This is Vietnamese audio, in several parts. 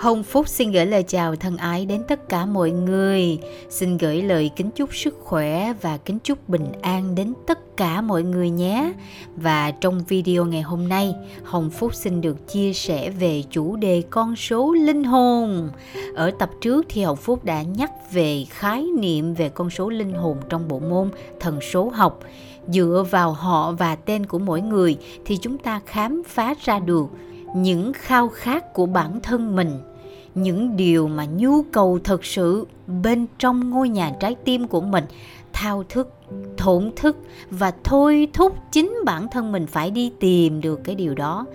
Hồng Phúc xin gửi lời chào thân ái đến tất cả mọi người. Xin gửi lời kính chúc sức khỏe và kính chúc bình an đến tất cả mọi người nhé. Và trong video ngày hôm nay, Hồng Phúc xin được chia sẻ về chủ đề con số linh hồn. Ở tập trước thì Hồng Phúc đã nhắc về khái niệm về con số linh hồn trong bộ môn thần số học. Dựa vào họ và tên của mỗi người thì chúng ta khám phá ra được những khao khát của bản thân mình những điều mà nhu cầu thật sự bên trong ngôi nhà trái tim của mình, thao thức, thổn thức và thôi thúc chính bản thân mình phải đi tìm được cái điều đó.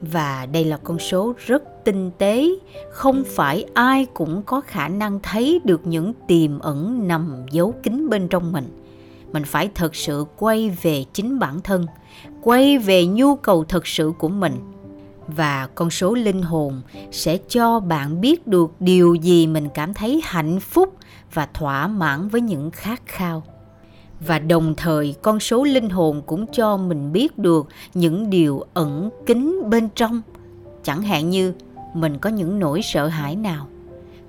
Và đây là con số rất tinh tế, không phải ai cũng có khả năng thấy được những tiềm ẩn nằm giấu kín bên trong mình. Mình phải thật sự quay về chính bản thân, quay về nhu cầu thật sự của mình và con số linh hồn sẽ cho bạn biết được điều gì mình cảm thấy hạnh phúc và thỏa mãn với những khát khao. Và đồng thời, con số linh hồn cũng cho mình biết được những điều ẩn kín bên trong. Chẳng hạn như, mình có những nỗi sợ hãi nào,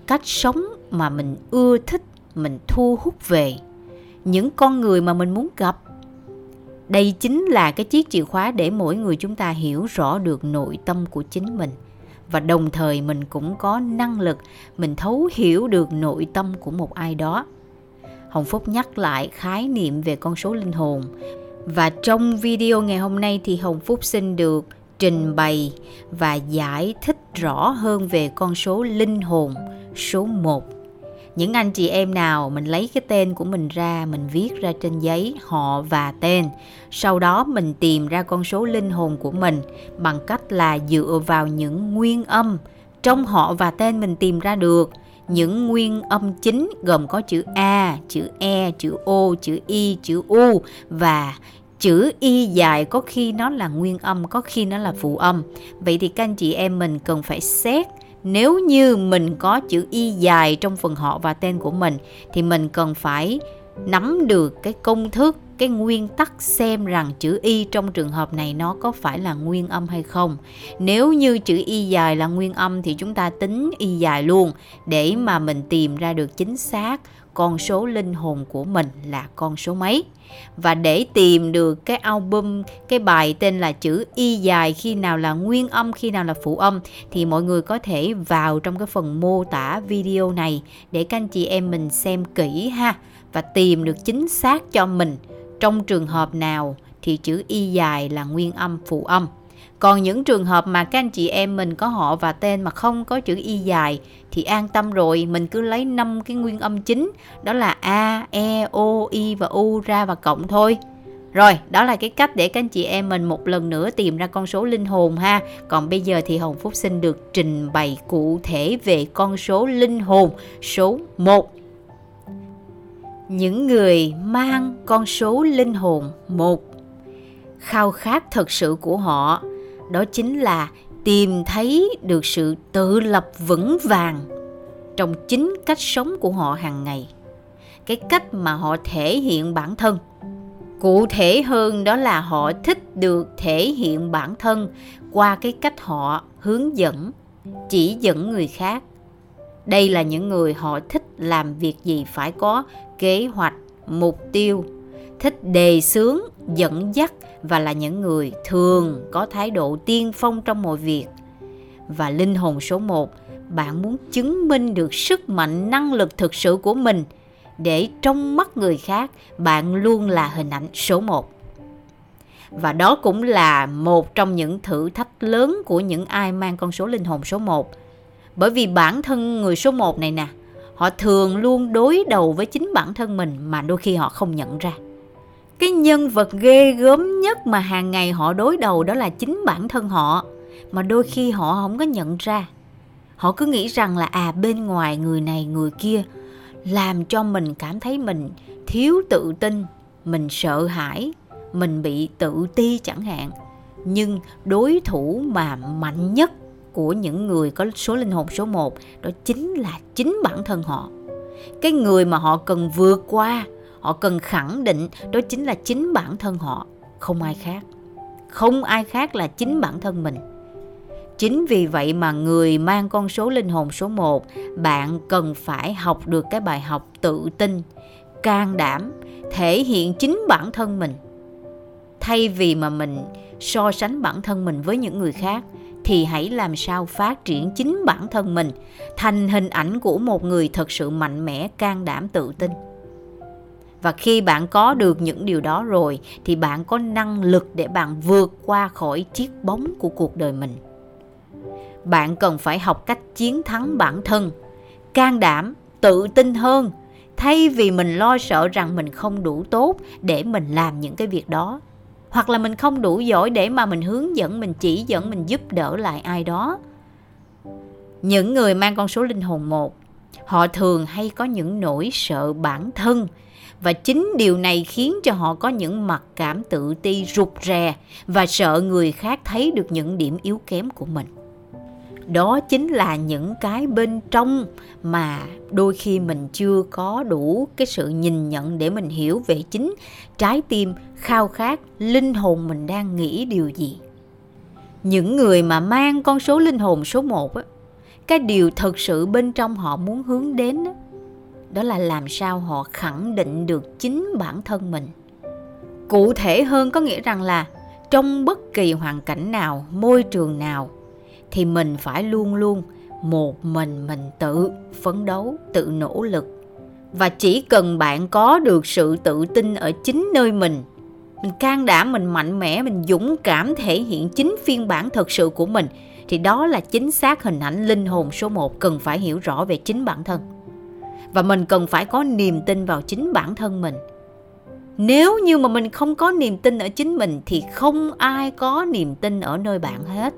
cách sống mà mình ưa thích, mình thu hút về. Những con người mà mình muốn gặp đây chính là cái chiếc chìa khóa để mỗi người chúng ta hiểu rõ được nội tâm của chính mình. Và đồng thời mình cũng có năng lực, mình thấu hiểu được nội tâm của một ai đó. Hồng phúc nhắc lại khái niệm về con số linh hồn. Và trong video ngày hôm nay thì hồng phúc xin được trình bày và giải thích rõ hơn về con số linh hồn số 1 những anh chị em nào mình lấy cái tên của mình ra mình viết ra trên giấy họ và tên. Sau đó mình tìm ra con số linh hồn của mình bằng cách là dựa vào những nguyên âm trong họ và tên mình tìm ra được. Những nguyên âm chính gồm có chữ A, chữ E, chữ O, chữ Y, chữ U và chữ y dài có khi nó là nguyên âm có khi nó là phụ âm. Vậy thì các anh chị em mình cần phải xét nếu như mình có chữ y dài trong phần họ và tên của mình, thì mình cần phải nắm được cái công thức, cái nguyên tắc xem rằng chữ y trong trường hợp này nó có phải là nguyên âm hay không. Nếu như chữ y dài là nguyên âm thì chúng ta tính y dài luôn để mà mình tìm ra được chính xác con số linh hồn của mình là con số mấy. Và để tìm được cái album, cái bài tên là chữ y dài khi nào là nguyên âm, khi nào là phụ âm, thì mọi người có thể vào trong cái phần mô tả video này để các anh chị em mình xem kỹ ha, và tìm được chính xác cho mình. Trong trường hợp nào thì chữ y dài là nguyên âm, phụ âm còn những trường hợp mà các anh chị em mình có họ và tên mà không có chữ y dài thì an tâm rồi mình cứ lấy năm cái nguyên âm chính đó là a e o y và u ra và cộng thôi rồi, đó là cái cách để các anh chị em mình một lần nữa tìm ra con số linh hồn ha. Còn bây giờ thì Hồng Phúc xin được trình bày cụ thể về con số linh hồn số 1. Những người mang con số linh hồn 1 khao khát thật sự của họ đó chính là tìm thấy được sự tự lập vững vàng trong chính cách sống của họ hàng ngày. Cái cách mà họ thể hiện bản thân. Cụ thể hơn đó là họ thích được thể hiện bản thân qua cái cách họ hướng dẫn, chỉ dẫn người khác. Đây là những người họ thích làm việc gì phải có kế hoạch, mục tiêu, thích đề xướng dẫn dắt và là những người thường có thái độ tiên phong trong mọi việc. Và linh hồn số 1, bạn muốn chứng minh được sức mạnh năng lực thực sự của mình để trong mắt người khác bạn luôn là hình ảnh số 1. Và đó cũng là một trong những thử thách lớn của những ai mang con số linh hồn số 1. Bởi vì bản thân người số 1 này nè, họ thường luôn đối đầu với chính bản thân mình mà đôi khi họ không nhận ra cái nhân vật ghê gớm nhất mà hàng ngày họ đối đầu đó là chính bản thân họ, mà đôi khi họ không có nhận ra. Họ cứ nghĩ rằng là à bên ngoài người này, người kia làm cho mình cảm thấy mình thiếu tự tin, mình sợ hãi, mình bị tự ti chẳng hạn. Nhưng đối thủ mà mạnh nhất của những người có số linh hồn số 1 đó chính là chính bản thân họ. Cái người mà họ cần vượt qua họ cần khẳng định đó chính là chính bản thân họ không ai khác không ai khác là chính bản thân mình Chính vì vậy mà người mang con số linh hồn số 1, bạn cần phải học được cái bài học tự tin, can đảm, thể hiện chính bản thân mình. Thay vì mà mình so sánh bản thân mình với những người khác thì hãy làm sao phát triển chính bản thân mình thành hình ảnh của một người thật sự mạnh mẽ, can đảm, tự tin. Và khi bạn có được những điều đó rồi, thì bạn có năng lực để bạn vượt qua khỏi chiếc bóng của cuộc đời mình. Bạn cần phải học cách chiến thắng bản thân, can đảm, tự tin hơn, thay vì mình lo sợ rằng mình không đủ tốt để mình làm những cái việc đó. Hoặc là mình không đủ giỏi để mà mình hướng dẫn, mình chỉ dẫn, mình giúp đỡ lại ai đó. Những người mang con số linh hồn một, họ thường hay có những nỗi sợ bản thân và chính điều này khiến cho họ có những mặc cảm tự ti rụt rè và sợ người khác thấy được những điểm yếu kém của mình. Đó chính là những cái bên trong mà đôi khi mình chưa có đủ cái sự nhìn nhận để mình hiểu về chính trái tim khao khát linh hồn mình đang nghĩ điều gì. Những người mà mang con số linh hồn số 1 á cái điều thật sự bên trong họ muốn hướng đến á, đó là làm sao họ khẳng định được chính bản thân mình. Cụ thể hơn có nghĩa rằng là trong bất kỳ hoàn cảnh nào, môi trường nào, thì mình phải luôn luôn một mình mình tự phấn đấu, tự nỗ lực. Và chỉ cần bạn có được sự tự tin ở chính nơi mình mình can đảm, mình mạnh mẽ, mình dũng cảm thể hiện chính phiên bản thật sự của mình, thì đó là chính xác hình ảnh linh hồn số 1 cần phải hiểu rõ về chính bản thân và mình cần phải có niềm tin vào chính bản thân mình. Nếu như mà mình không có niềm tin ở chính mình, thì không ai có niềm tin ở nơi bạn hết.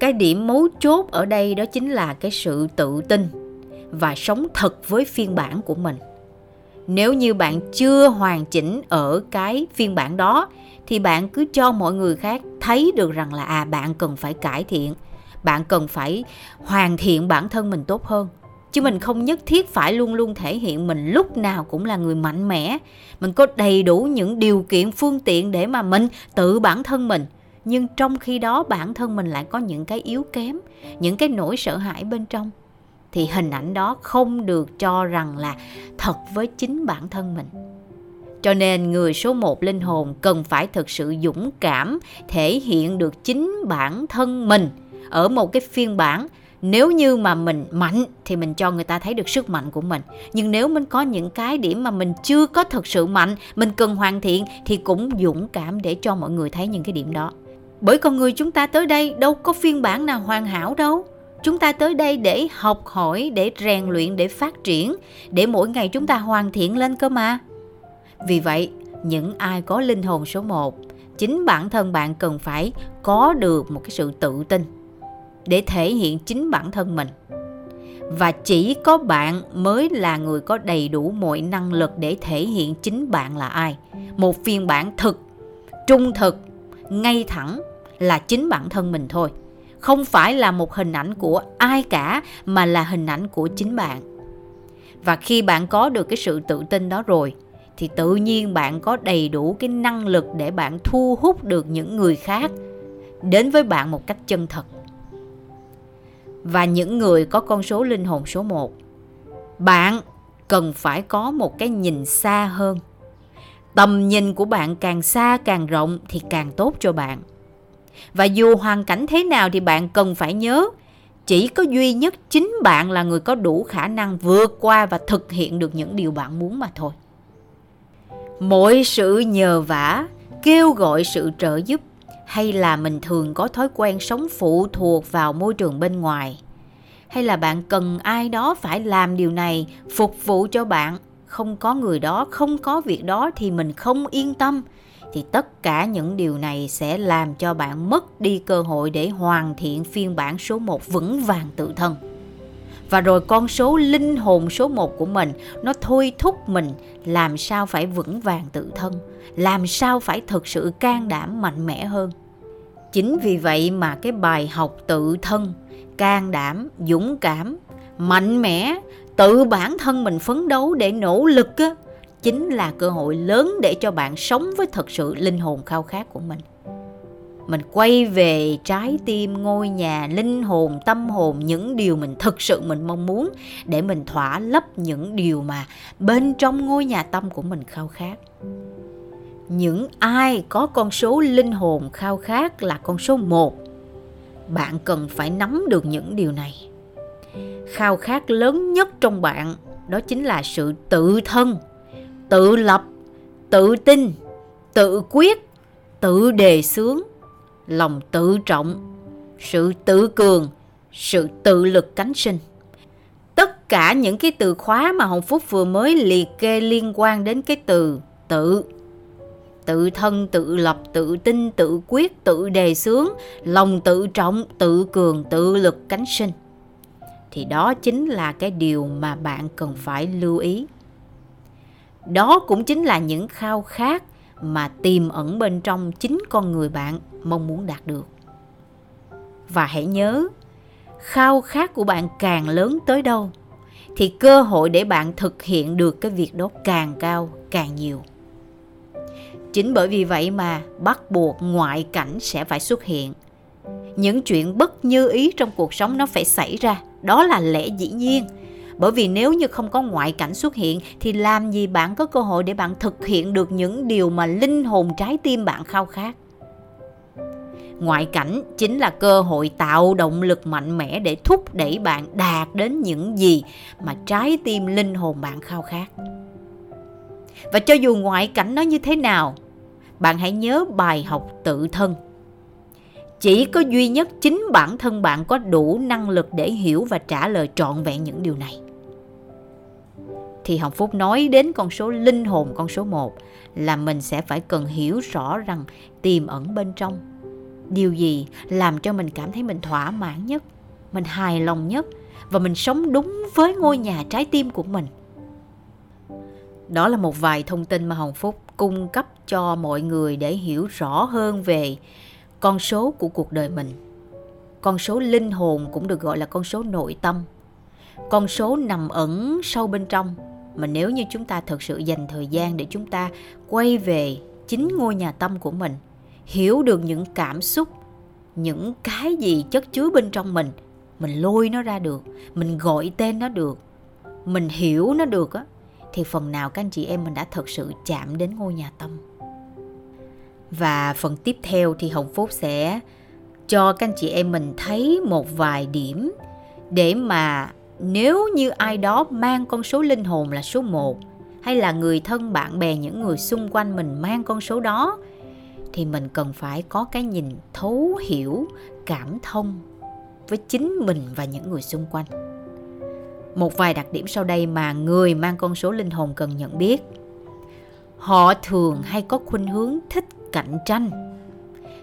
Cái điểm mấu chốt ở đây đó chính là cái sự tự tin và sống thật với phiên bản của mình. Nếu như bạn chưa hoàn chỉnh ở cái phiên bản đó, thì bạn cứ cho mọi người khác thấy được rằng là à bạn cần phải cải thiện, bạn cần phải hoàn thiện bản thân mình tốt hơn chứ mình không nhất thiết phải luôn luôn thể hiện mình lúc nào cũng là người mạnh mẽ. Mình có đầy đủ những điều kiện, phương tiện để mà mình tự bản thân mình. Nhưng trong khi đó bản thân mình lại có những cái yếu kém, những cái nỗi sợ hãi bên trong. Thì hình ảnh đó không được cho rằng là thật với chính bản thân mình. Cho nên người số một linh hồn cần phải thực sự dũng cảm thể hiện được chính bản thân mình ở một cái phiên bản nếu như mà mình mạnh thì mình cho người ta thấy được sức mạnh của mình. Nhưng nếu mình có những cái điểm mà mình chưa có thực sự mạnh, mình cần hoàn thiện thì cũng dũng cảm để cho mọi người thấy những cái điểm đó. Bởi con người chúng ta tới đây đâu có phiên bản nào hoàn hảo đâu. Chúng ta tới đây để học hỏi, để rèn luyện, để phát triển, để mỗi ngày chúng ta hoàn thiện lên cơ mà. Vì vậy, những ai có linh hồn số 1 chính bản thân bạn cần phải có được một cái sự tự tin để thể hiện chính bản thân mình. Và chỉ có bạn mới là người có đầy đủ mọi năng lực để thể hiện chính bạn là ai. Một phiên bản thực, trung thực, ngay thẳng là chính bản thân mình thôi. Không phải là một hình ảnh của ai cả, mà là hình ảnh của chính bạn. Và khi bạn có được cái sự tự tin đó rồi, thì tự nhiên bạn có đầy đủ cái năng lực để bạn thu hút được những người khác đến với bạn một cách chân thật và những người có con số linh hồn số 1 bạn cần phải có một cái nhìn xa hơn. Tầm nhìn của bạn càng xa càng rộng thì càng tốt cho bạn. Và dù hoàn cảnh thế nào thì bạn cần phải nhớ, chỉ có duy nhất chính bạn là người có đủ khả năng vượt qua và thực hiện được những điều bạn muốn mà thôi. Mỗi sự nhờ vả kêu gọi sự trợ giúp hay là mình thường có thói quen sống phụ thuộc vào môi trường bên ngoài hay là bạn cần ai đó phải làm điều này phục vụ cho bạn không có người đó không có việc đó thì mình không yên tâm thì tất cả những điều này sẽ làm cho bạn mất đi cơ hội để hoàn thiện phiên bản số 1 vững vàng tự thân. Và rồi con số linh hồn số 1 của mình nó thôi thúc mình làm sao phải vững vàng tự thân, làm sao phải thực sự can đảm mạnh mẽ hơn. Chính vì vậy mà cái bài học tự thân, can đảm, dũng cảm, mạnh mẽ, tự bản thân mình phấn đấu để nỗ lực á, chính là cơ hội lớn để cho bạn sống với thật sự linh hồn khao khát của mình. Mình quay về trái tim ngôi nhà linh hồn tâm hồn những điều mình thực sự mình mong muốn để mình thỏa lấp những điều mà bên trong ngôi nhà tâm của mình khao khát những ai có con số linh hồn khao khát là con số một. Bạn cần phải nắm được những điều này. Khao khát lớn nhất trong bạn đó chính là sự tự thân, tự lập, tự tin, tự quyết, tự đề xướng, lòng tự trọng, sự tự cường, sự tự lực cánh sinh. Tất cả những cái từ khóa mà hồng phúc vừa mới liệt kê liên quan đến cái từ tự tự thân, tự lập, tự tin, tự quyết, tự đề xướng, lòng tự trọng, tự cường, tự lực cánh sinh. Thì đó chính là cái điều mà bạn cần phải lưu ý. Đó cũng chính là những khao khát mà tiềm ẩn bên trong chính con người bạn mong muốn đạt được. Và hãy nhớ, khao khát của bạn càng lớn tới đâu, thì cơ hội để bạn thực hiện được cái việc đó càng cao, càng nhiều chính bởi vì vậy mà bắt buộc ngoại cảnh sẽ phải xuất hiện. Những chuyện bất như ý trong cuộc sống nó phải xảy ra, đó là lẽ dĩ nhiên. Bởi vì nếu như không có ngoại cảnh xuất hiện, thì làm gì bạn có cơ hội để bạn thực hiện được những điều mà linh hồn trái tim bạn khao khát? Ngoại cảnh chính là cơ hội tạo động lực mạnh mẽ để thúc đẩy bạn đạt đến những gì mà trái tim linh hồn bạn khao khát. Và cho dù ngoại cảnh nó như thế nào bạn hãy nhớ bài học tự thân. Chỉ có duy nhất chính bản thân bạn có đủ năng lực để hiểu và trả lời trọn vẹn những điều này. Thì Hồng Phúc nói đến con số linh hồn con số 1 là mình sẽ phải cần hiểu rõ rằng tiềm ẩn bên trong. Điều gì làm cho mình cảm thấy mình thỏa mãn nhất, mình hài lòng nhất và mình sống đúng với ngôi nhà trái tim của mình. Đó là một vài thông tin mà Hồng Phúc cung cấp cho mọi người để hiểu rõ hơn về con số của cuộc đời mình. Con số linh hồn cũng được gọi là con số nội tâm. Con số nằm ẩn sâu bên trong mà nếu như chúng ta thật sự dành thời gian để chúng ta quay về chính ngôi nhà tâm của mình, hiểu được những cảm xúc, những cái gì chất chứa bên trong mình mình lôi nó ra được, mình gọi tên nó được, mình hiểu nó được á thì phần nào các anh chị em mình đã thật sự chạm đến ngôi nhà tâm. Và phần tiếp theo thì hồng phúc sẽ cho các anh chị em mình thấy một vài điểm để mà nếu như ai đó mang con số linh hồn là số 1 hay là người thân, bạn bè, những người xung quanh mình mang con số đó, thì mình cần phải có cái nhìn thấu hiểu, cảm thông với chính mình và những người xung quanh một vài đặc điểm sau đây mà người mang con số linh hồn cần nhận biết. Họ thường hay có khuynh hướng thích cạnh tranh,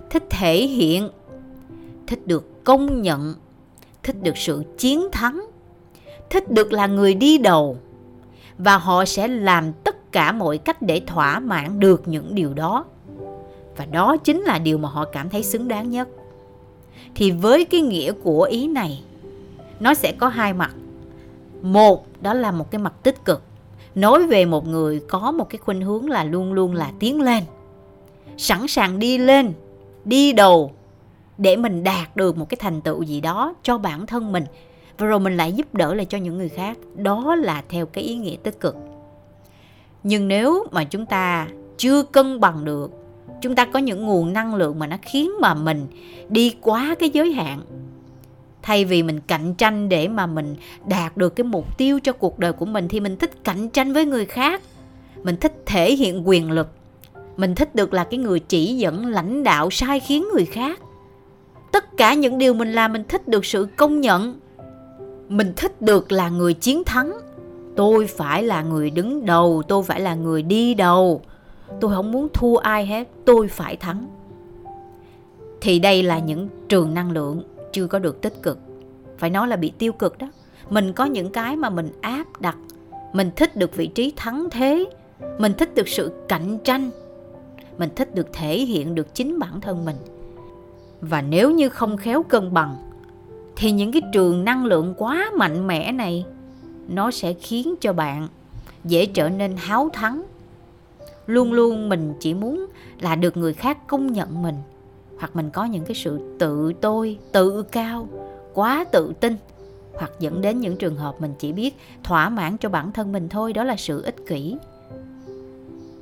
thích thể hiện, thích được công nhận, thích được sự chiến thắng, thích được là người đi đầu. Và họ sẽ làm tất cả mọi cách để thỏa mãn được những điều đó. Và đó chính là điều mà họ cảm thấy xứng đáng nhất. Thì với cái nghĩa của ý này, nó sẽ có hai mặt một, đó là một cái mặt tích cực. Nói về một người có một cái khuynh hướng là luôn luôn là tiến lên, sẵn sàng đi lên, đi đầu để mình đạt được một cái thành tựu gì đó cho bản thân mình. Và rồi mình lại giúp đỡ lại cho những người khác. Đó là theo cái ý nghĩa tích cực. Nhưng nếu mà chúng ta chưa cân bằng được, chúng ta có những nguồn năng lượng mà nó khiến mà mình đi quá cái giới hạn thay vì mình cạnh tranh để mà mình đạt được cái mục tiêu cho cuộc đời của mình thì mình thích cạnh tranh với người khác. Mình thích thể hiện quyền lực. Mình thích được là cái người chỉ dẫn, lãnh đạo, sai khiến người khác. Tất cả những điều mình làm mình thích được sự công nhận. Mình thích được là người chiến thắng. Tôi phải là người đứng đầu, tôi phải là người đi đầu. Tôi không muốn thua ai hết, tôi phải thắng. Thì đây là những trường năng lượng chưa có được tích cực. Phải nói là bị tiêu cực đó. Mình có những cái mà mình áp đặt, mình thích được vị trí thắng thế, mình thích được sự cạnh tranh, mình thích được thể hiện được chính bản thân mình. Và nếu như không khéo cân bằng, thì những cái trường năng lượng quá mạnh mẽ này, nó sẽ khiến cho bạn dễ trở nên háo thắng. Luôn luôn mình chỉ muốn là được người khác công nhận mình hoặc mình có những cái sự tự tôi tự cao quá tự tin hoặc dẫn đến những trường hợp mình chỉ biết thỏa mãn cho bản thân mình thôi đó là sự ích kỷ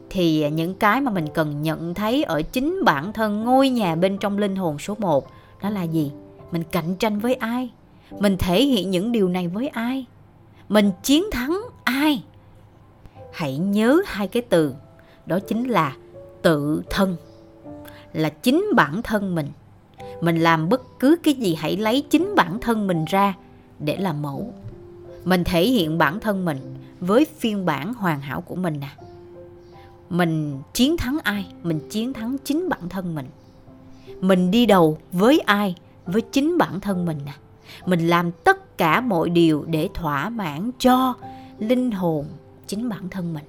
thì những cái mà mình cần nhận thấy ở chính bản thân ngôi nhà bên trong linh hồn số 1 đó là gì? Mình cạnh tranh với ai? Mình thể hiện những điều này với ai? Mình chiến thắng ai? Hãy nhớ hai cái từ, đó chính là tự thân. Là chính bản thân mình. Mình làm bất cứ cái gì hãy lấy chính bản thân mình ra để làm mẫu. Mình thể hiện bản thân mình với phiên bản hoàn hảo của mình nè. À mình chiến thắng ai, mình chiến thắng chính bản thân mình mình đi đầu với ai, với chính bản thân mình nè mình làm tất cả mọi điều để thỏa mãn cho linh hồn chính bản thân mình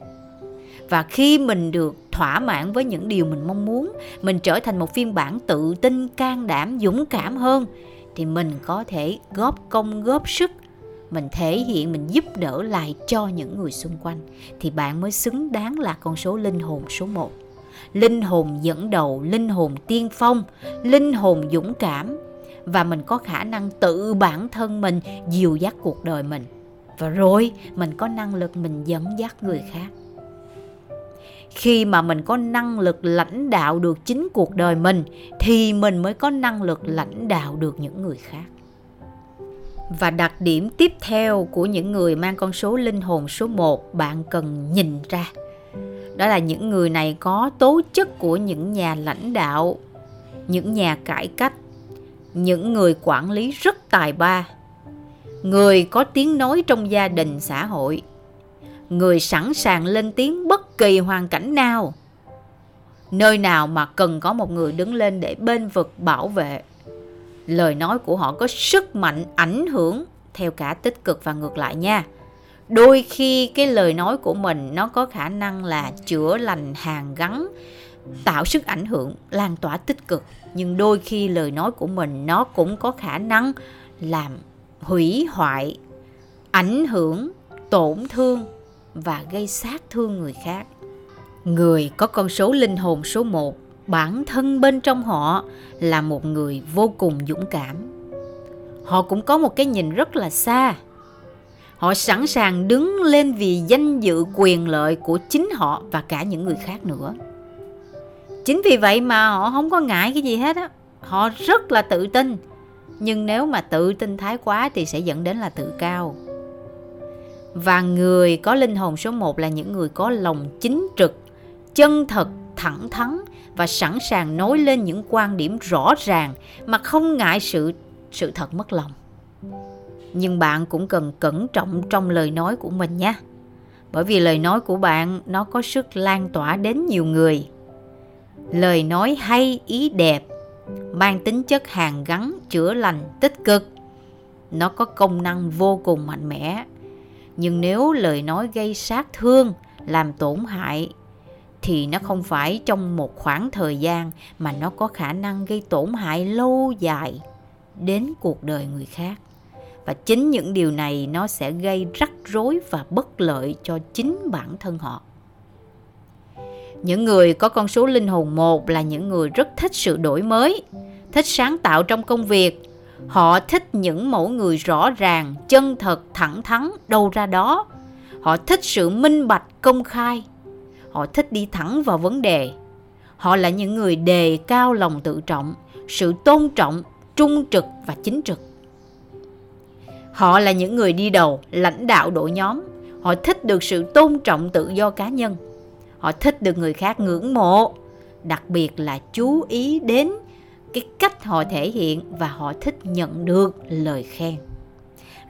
và khi mình được thỏa mãn với những điều mình mong muốn mình trở thành một phiên bản tự tin can đảm dũng cảm hơn thì mình có thể góp công góp sức mình thể hiện mình giúp đỡ lại cho những người xung quanh thì bạn mới xứng đáng là con số linh hồn số 1. Linh hồn dẫn đầu, linh hồn tiên phong, linh hồn dũng cảm và mình có khả năng tự bản thân mình dìu dắt cuộc đời mình. Và rồi mình có năng lực mình dẫn dắt người khác. Khi mà mình có năng lực lãnh đạo được chính cuộc đời mình thì mình mới có năng lực lãnh đạo được những người khác và đặc điểm tiếp theo của những người mang con số linh hồn số 1 bạn cần nhìn ra. Đó là những người này có tố chất của những nhà lãnh đạo, những nhà cải cách, những người quản lý rất tài ba, người có tiếng nói trong gia đình xã hội, người sẵn sàng lên tiếng bất kỳ hoàn cảnh nào. Nơi nào mà cần có một người đứng lên để bên vực bảo vệ. Lời nói của họ có sức mạnh ảnh hưởng theo cả tích cực và ngược lại nha. Đôi khi cái lời nói của mình nó có khả năng là chữa lành hàn gắn, tạo sức ảnh hưởng, lan tỏa tích cực. Nhưng đôi khi lời nói của mình nó cũng có khả năng làm hủy hoại, ảnh hưởng, tổn thương và gây sát thương người khác. Người có con số linh hồn số 1 bản thân bên trong họ là một người vô cùng dũng cảm. Họ cũng có một cái nhìn rất là xa. Họ sẵn sàng đứng lên vì danh dự quyền lợi của chính họ và cả những người khác nữa. Chính vì vậy mà họ không có ngại cái gì hết á. Họ rất là tự tin. Nhưng nếu mà tự tin thái quá thì sẽ dẫn đến là tự cao và người có linh hồn số 1 là những người có lòng chính trực chân thật thẳng thắn và sẵn sàng nói lên những quan điểm rõ ràng mà không ngại sự sự thật mất lòng. Nhưng bạn cũng cần cẩn trọng trong lời nói của mình nhé. Bởi vì lời nói của bạn nó có sức lan tỏa đến nhiều người. Lời nói hay, ý đẹp, mang tính chất hàn gắn, chữa lành, tích cực. Nó có công năng vô cùng mạnh mẽ. Nhưng nếu lời nói gây sát thương, làm tổn hại thì nó không phải trong một khoảng thời gian mà nó có khả năng gây tổn hại lâu dài đến cuộc đời người khác. Và chính những điều này nó sẽ gây rắc rối và bất lợi cho chính bản thân họ. Những người có con số linh hồn một là những người rất thích sự đổi mới thích sáng tạo trong công việc họ thích những mẫu người rõ ràng, chân thật, thẳng thắn đâu ra đó. Họ thích sự minh bạch, công khai. Họ thích đi thẳng vào vấn đề. Họ là những người đề cao lòng tự trọng, sự tôn trọng, trung trực và chính trực. Họ là những người đi đầu, lãnh đạo đội nhóm. Họ thích được sự tôn trọng tự do cá nhân. Họ thích được người khác ngưỡng mộ, đặc biệt là chú ý đến cái cách họ thể hiện và họ thích nhận được lời khen.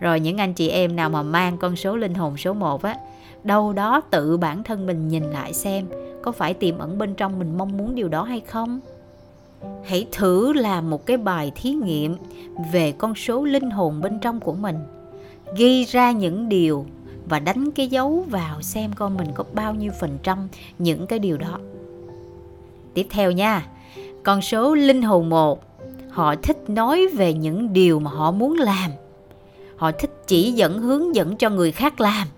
Rồi những anh chị em nào mà mang con số linh hồn số 1 á, đâu đó tự bản thân mình nhìn lại xem có phải tiềm ẩn bên trong mình mong muốn điều đó hay không? Hãy thử làm một cái bài thí nghiệm về con số linh hồn bên trong của mình. Ghi ra những điều và đánh cái dấu vào xem con mình có bao nhiêu phần trăm những cái điều đó. Tiếp theo nha con số linh hồn một họ thích nói về những điều mà họ muốn làm. Họ thích chỉ dẫn, hướng dẫn cho người khác làm.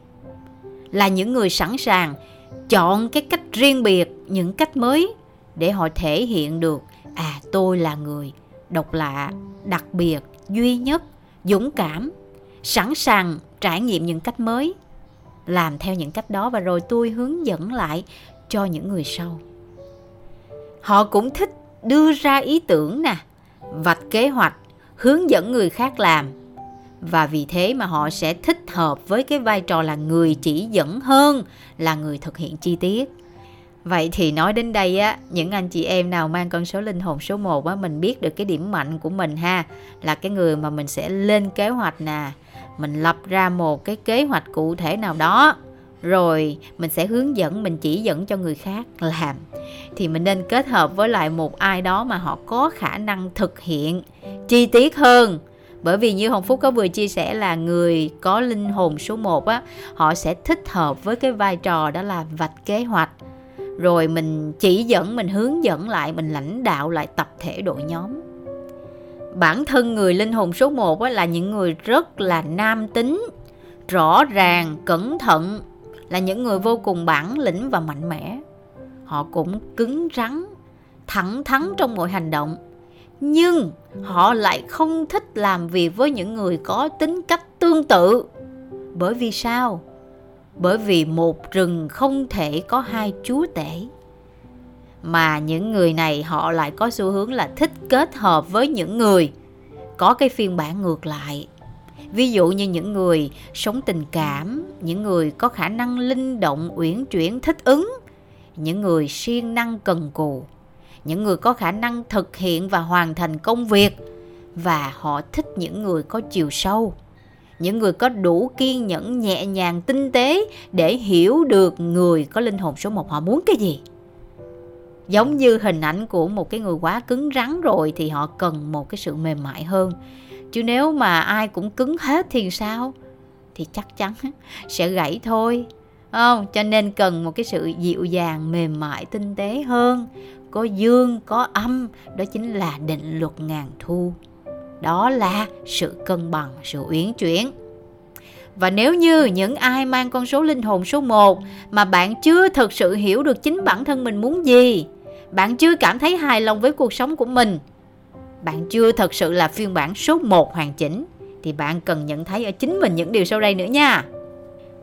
Là những người sẵn sàng chọn cái cách riêng biệt, những cách mới để họ thể hiện được à tôi là người độc lạ, đặc biệt, duy nhất, dũng cảm, sẵn sàng trải nghiệm những cách mới. Làm theo những cách đó và rồi tôi hướng dẫn lại cho những người sau. Họ cũng thích đưa ra ý tưởng nè vạch kế hoạch hướng dẫn người khác làm. Và vì thế mà họ sẽ thích hợp với cái vai trò là người chỉ dẫn hơn là người thực hiện chi tiết. Vậy thì nói đến đây á, những anh chị em nào mang con số linh hồn số 1 á, mình biết được cái điểm mạnh của mình ha, là cái người mà mình sẽ lên kế hoạch nè, mình lập ra một cái kế hoạch cụ thể nào đó, rồi mình sẽ hướng dẫn, mình chỉ dẫn cho người khác làm. Thì mình nên kết hợp với lại một ai đó mà họ có khả năng thực hiện chi tiết hơn. Bởi vì như Hồng Phúc có vừa chia sẻ là người có linh hồn số 1 á, họ sẽ thích hợp với cái vai trò đó là vạch kế hoạch. Rồi mình chỉ dẫn mình hướng dẫn lại mình lãnh đạo lại tập thể đội nhóm. Bản thân người linh hồn số 1 là những người rất là nam tính rõ ràng cẩn thận là những người vô cùng bản lĩnh và mạnh mẽ. Họ cũng cứng rắn, thẳng thắn trong mọi hành động. Nhưng họ lại không thích làm việc với những người có tính cách tương tự. Bởi vì sao? Bởi vì một rừng không thể có hai chúa tể. Mà những người này họ lại có xu hướng là thích kết hợp với những người có cái phiên bản ngược lại ví dụ như những người sống tình cảm, những người có khả năng linh động, uyển chuyển, thích ứng, những người siêng năng, cần cù, những người có khả năng thực hiện và hoàn thành công việc và họ thích những người có chiều sâu, những người có đủ kiên nhẫn, nhẹ nhàng, tinh tế để hiểu được người có linh hồn số một họ muốn cái gì. Giống như hình ảnh của một cái người quá cứng rắn rồi thì họ cần một cái sự mềm mại hơn chứ nếu mà ai cũng cứng hết thì sao? Thì chắc chắn sẽ gãy thôi. Không? Cho nên cần một cái sự dịu dàng mềm mại tinh tế hơn. Có dương có âm đó chính là định luật ngàn thu. Đó là sự cân bằng sự uyển chuyển. Và nếu như những ai mang con số linh hồn số 1 mà bạn chưa thực sự hiểu được chính bản thân mình muốn gì, bạn chưa cảm thấy hài lòng với cuộc sống của mình, bạn chưa thực sự là phiên bản số 1 hoàn chỉnh, thì bạn cần nhận thấy ở chính mình những điều sau đây nữa nha.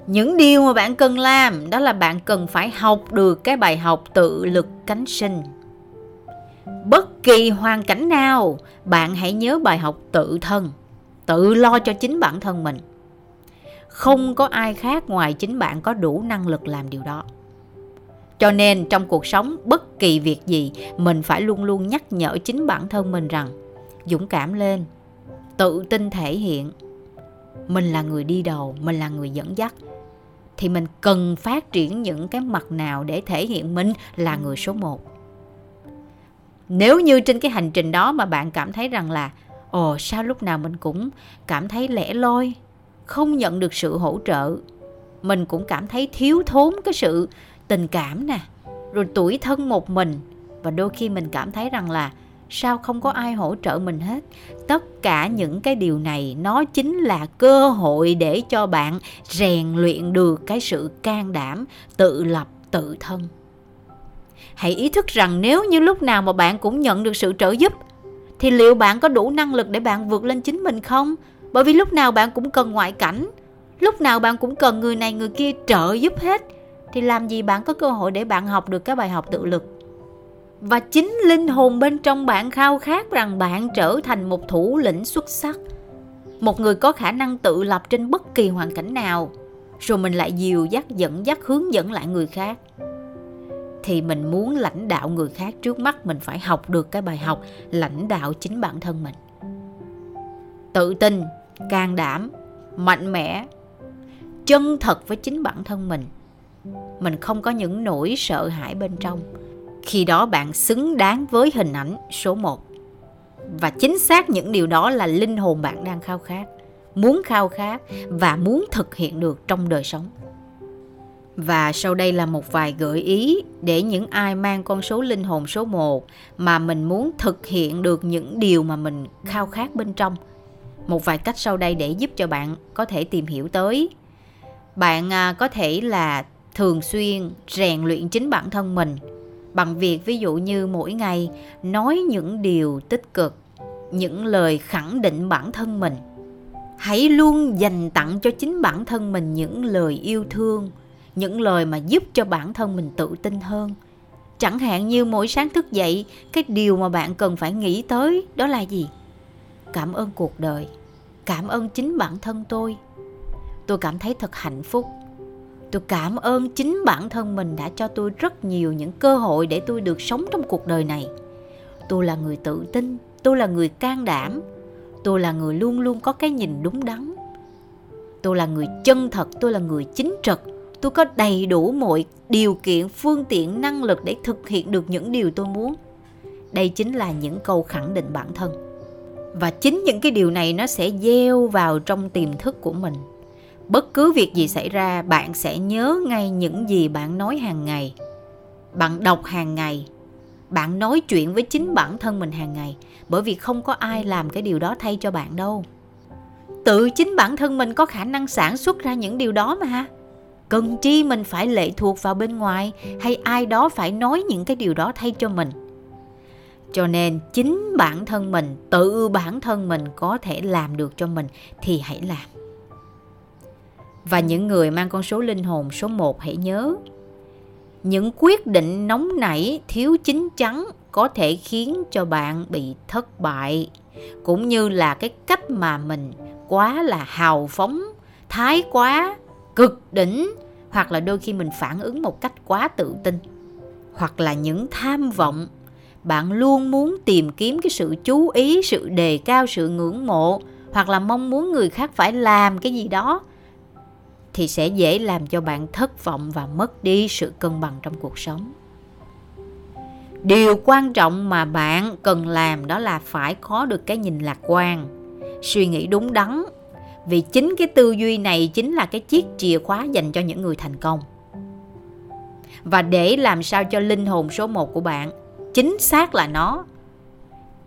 Những điều mà bạn cần làm, đó là bạn cần phải học được cái bài học tự lực cánh sinh. Bất kỳ hoàn cảnh nào, bạn hãy nhớ bài học tự thân, tự lo cho chính bản thân mình. Không có ai khác ngoài chính bạn có đủ năng lực làm điều đó cho nên trong cuộc sống, bất kỳ việc gì, mình phải luôn luôn nhắc nhở chính bản thân mình rằng, dũng cảm lên, tự tin thể hiện. Mình là người đi đầu, mình là người dẫn dắt. Thì mình cần phát triển những cái mặt nào để thể hiện mình là người số một. Nếu như trên cái hành trình đó mà bạn cảm thấy rằng là, ồ, sao lúc nào mình cũng cảm thấy lẻ loi, không nhận được sự hỗ trợ. Mình cũng cảm thấy thiếu thốn cái sự tình cảm nè, rồi tuổi thân một mình. Và đôi khi mình cảm thấy rằng là sao không có ai hỗ trợ mình hết. Tất cả những cái điều này nó chính là cơ hội để cho bạn rèn luyện được cái sự can đảm, tự lập, tự thân. Hãy ý thức rằng nếu như lúc nào mà bạn cũng nhận được sự trợ giúp, thì liệu bạn có đủ năng lực để bạn vượt lên chính mình không? Bởi vì lúc nào bạn cũng cần ngoại cảnh, lúc nào bạn cũng cần người này người kia trợ giúp hết thì làm gì bạn có cơ hội để bạn học được cái bài học tự lực? Và chính linh hồn bên trong bạn khao khát rằng bạn trở thành một thủ lĩnh xuất sắc. Một người có khả năng tự lập trên bất kỳ hoàn cảnh nào, rồi mình lại dìu dắt dẫn dắt hướng dẫn lại người khác. Thì mình muốn lãnh đạo người khác trước mắt mình phải học được cái bài học lãnh đạo chính bản thân mình. Tự tin, can đảm, mạnh mẽ, chân thật với chính bản thân mình mình không có những nỗi sợ hãi bên trong. Khi đó bạn xứng đáng với hình ảnh số 1 và chính xác những điều đó là linh hồn bạn đang khao khát, muốn khao khát và muốn thực hiện được trong đời sống. Và sau đây là một vài gợi ý để những ai mang con số linh hồn số 1 mà mình muốn thực hiện được những điều mà mình khao khát bên trong. Một vài cách sau đây để giúp cho bạn có thể tìm hiểu tới. Bạn à, có thể là thường xuyên rèn luyện chính bản thân mình. Bằng việc ví dụ như mỗi ngày nói những điều tích cực, những lời khẳng định bản thân mình. Hãy luôn dành tặng cho chính bản thân mình những lời yêu thương, những lời mà giúp cho bản thân mình tự tin hơn. Chẳng hạn như mỗi sáng thức dậy, cái điều mà bạn cần phải nghĩ tới đó là gì? Cảm ơn cuộc đời, cảm ơn chính bản thân tôi. Tôi cảm thấy thật hạnh phúc tôi cảm ơn chính bản thân mình đã cho tôi rất nhiều những cơ hội để tôi được sống trong cuộc đời này. Tôi là người tự tin, tôi là người can đảm, tôi là người luôn luôn có cái nhìn đúng đắn. Tôi là người chân thật, tôi là người chính trực. Tôi có đầy đủ mọi điều kiện, phương tiện, năng lực để thực hiện được những điều tôi muốn. Đây chính là những câu khẳng định bản thân. Và chính những cái điều này nó sẽ gieo vào trong tiềm thức của mình bất cứ việc gì xảy ra, bạn sẽ nhớ ngay những gì bạn nói hàng ngày. Bạn đọc hàng ngày. Bạn nói chuyện với chính bản thân mình hàng ngày, bởi vì không có ai làm cái điều đó thay cho bạn đâu. Tự chính bản thân mình có khả năng sản xuất ra những điều đó mà cần chi mình phải lệ thuộc vào bên ngoài, hay ai đó phải nói những cái điều đó thay cho mình? Cho nên, chính bản thân mình, tự bản thân mình có thể làm được cho mình thì hãy làm và những người mang con số linh hồn số 1 hãy nhớ. Những quyết định nóng nảy, thiếu chín chắn có thể khiến cho bạn bị thất bại, cũng như là cái cách mà mình quá là hào phóng, thái quá, cực đỉnh, hoặc là đôi khi mình phản ứng một cách quá tự tin, hoặc là những tham vọng. Bạn luôn muốn tìm kiếm cái sự chú ý, sự đề cao, sự ngưỡng mộ, hoặc là mong muốn người khác phải làm cái gì đó thì sẽ dễ làm cho bạn thất vọng và mất đi sự cân bằng trong cuộc sống. Điều quan trọng mà bạn cần làm đó là phải có được cái nhìn lạc quan, suy nghĩ đúng đắn. Vì chính cái tư duy này chính là cái chiếc chìa khóa dành cho những người thành công. Và để làm sao cho linh hồn số 1 của bạn chính xác là nó,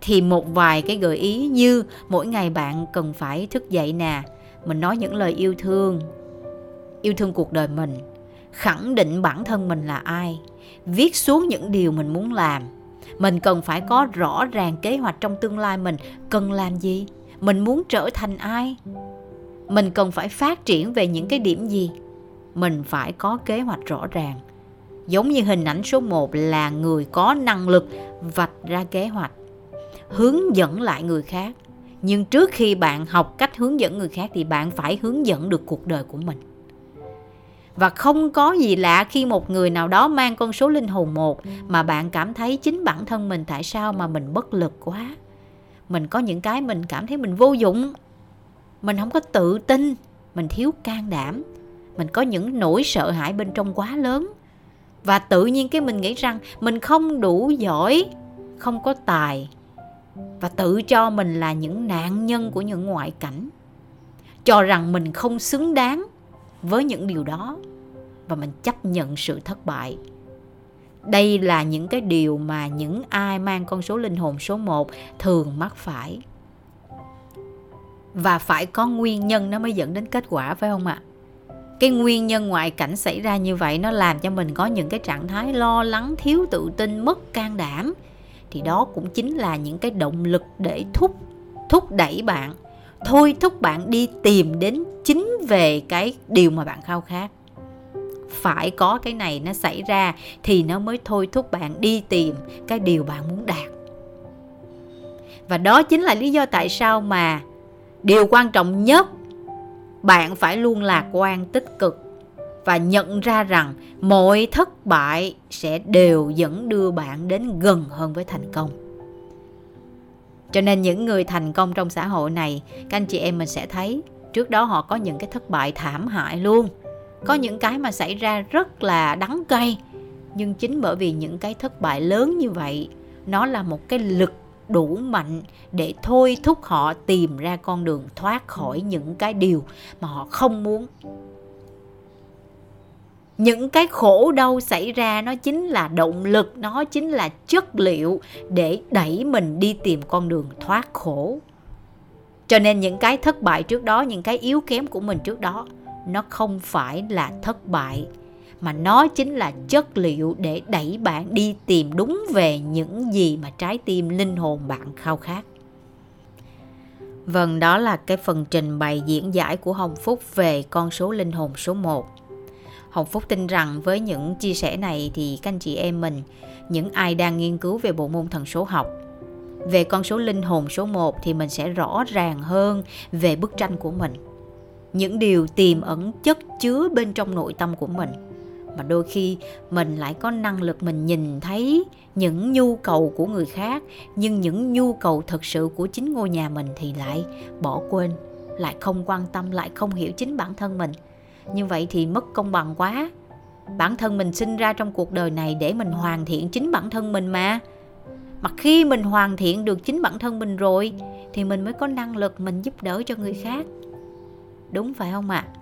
thì một vài cái gợi ý như mỗi ngày bạn cần phải thức dậy nè, mình nói những lời yêu thương yêu thương cuộc đời mình, khẳng định bản thân mình là ai, viết xuống những điều mình muốn làm. Mình cần phải có rõ ràng kế hoạch trong tương lai mình cần làm gì, mình muốn trở thành ai. Mình cần phải phát triển về những cái điểm gì, mình phải có kế hoạch rõ ràng. Giống như hình ảnh số 1 là người có năng lực vạch ra kế hoạch, hướng dẫn lại người khác. Nhưng trước khi bạn học cách hướng dẫn người khác thì bạn phải hướng dẫn được cuộc đời của mình và không có gì lạ khi một người nào đó mang con số linh hồn một mà bạn cảm thấy chính bản thân mình tại sao mà mình bất lực quá. Mình có những cái mình cảm thấy mình vô dụng. Mình không có tự tin. Mình thiếu can đảm. Mình có những nỗi sợ hãi bên trong quá lớn. Và tự nhiên cái mình nghĩ rằng mình không đủ giỏi không có tài. Và tự cho mình là những nạn nhân của những ngoại cảnh. Cho rằng mình không xứng đáng với những điều đó và mình chấp nhận sự thất bại. Đây là những cái điều mà những ai mang con số linh hồn số 1 thường mắc phải. Và phải có nguyên nhân nó mới dẫn đến kết quả, phải không ạ? Cái nguyên nhân ngoại cảnh xảy ra như vậy nó làm cho mình có những cái trạng thái lo lắng, thiếu tự tin, mất can đảm. Thì đó cũng chính là những cái động lực để thúc thúc đẩy bạn thôi thúc bạn đi tìm đến chính về cái điều mà bạn khao khát. Phải có cái này nó xảy ra thì nó mới thôi thúc bạn đi tìm cái điều bạn muốn đạt. Và đó chính là lý do tại sao mà điều quan trọng nhất, bạn phải luôn lạc quan tích cực và nhận ra rằng mọi thất bại sẽ đều dẫn đưa bạn đến gần hơn với thành công cho nên những người thành công trong xã hội này, các anh chị em mình sẽ thấy, trước đó họ có những cái thất bại thảm hại luôn. Có những cái mà xảy ra rất là đắng cay, nhưng chính bởi vì những cái thất bại lớn như vậy, nó là một cái lực đủ mạnh để thôi thúc họ tìm ra con đường thoát khỏi những cái điều mà họ không muốn những cái khổ đau xảy ra nó chính là động lực nó chính là chất liệu để đẩy mình đi tìm con đường thoát khổ cho nên những cái thất bại trước đó những cái yếu kém của mình trước đó nó không phải là thất bại mà nó chính là chất liệu để đẩy bạn đi tìm đúng về những gì mà trái tim linh hồn bạn khao khát Vâng, đó là cái phần trình bày diễn giải của Hồng Phúc về con số linh hồn số 1. Hồng Phúc tin rằng với những chia sẻ này thì các anh chị em mình, những ai đang nghiên cứu về bộ môn thần số học, về con số linh hồn số 1 thì mình sẽ rõ ràng hơn về bức tranh của mình. Những điều tiềm ẩn chất chứa bên trong nội tâm của mình mà đôi khi mình lại có năng lực mình nhìn thấy những nhu cầu của người khác nhưng những nhu cầu thực sự của chính ngôi nhà mình thì lại bỏ quên lại không quan tâm lại không hiểu chính bản thân mình như vậy thì mất công bằng quá bản thân mình sinh ra trong cuộc đời này để mình hoàn thiện chính bản thân mình mà mà khi mình hoàn thiện được chính bản thân mình rồi thì mình mới có năng lực mình giúp đỡ cho người khác đúng phải không ạ à?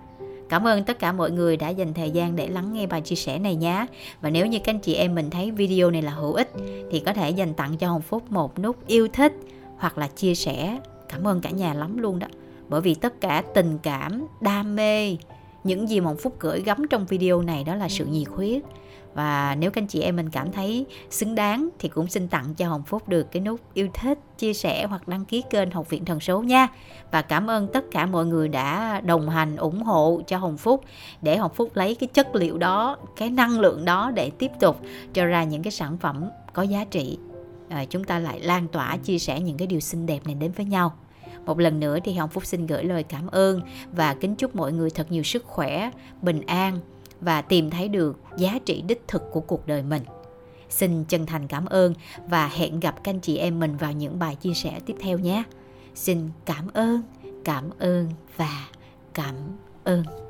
Cảm ơn tất cả mọi người đã dành thời gian để lắng nghe bài chia sẻ này nhé. Và nếu như các anh chị em mình thấy video này là hữu ích thì có thể dành tặng cho Hồng Phúc một nút yêu thích hoặc là chia sẻ. Cảm ơn cả nhà lắm luôn đó. Bởi vì tất cả tình cảm, đam mê, những gì mộng Hồng Phúc gửi gắm trong video này đó là sự nhiệt huyết và nếu các anh chị em mình cảm thấy xứng đáng thì cũng xin tặng cho Hồng Phúc được cái nút yêu thích, chia sẻ hoặc đăng ký kênh Học viện Thần số nha. Và cảm ơn tất cả mọi người đã đồng hành ủng hộ cho Hồng Phúc để Hồng Phúc lấy cái chất liệu đó, cái năng lượng đó để tiếp tục cho ra những cái sản phẩm có giá trị. À, chúng ta lại lan tỏa chia sẻ những cái điều xinh đẹp này đến với nhau. Một lần nữa thì Hồng Phúc xin gửi lời cảm ơn và kính chúc mọi người thật nhiều sức khỏe, bình an và tìm thấy được giá trị đích thực của cuộc đời mình. Xin chân thành cảm ơn và hẹn gặp các anh chị em mình vào những bài chia sẻ tiếp theo nhé. Xin cảm ơn cảm ơn và cảm ơn.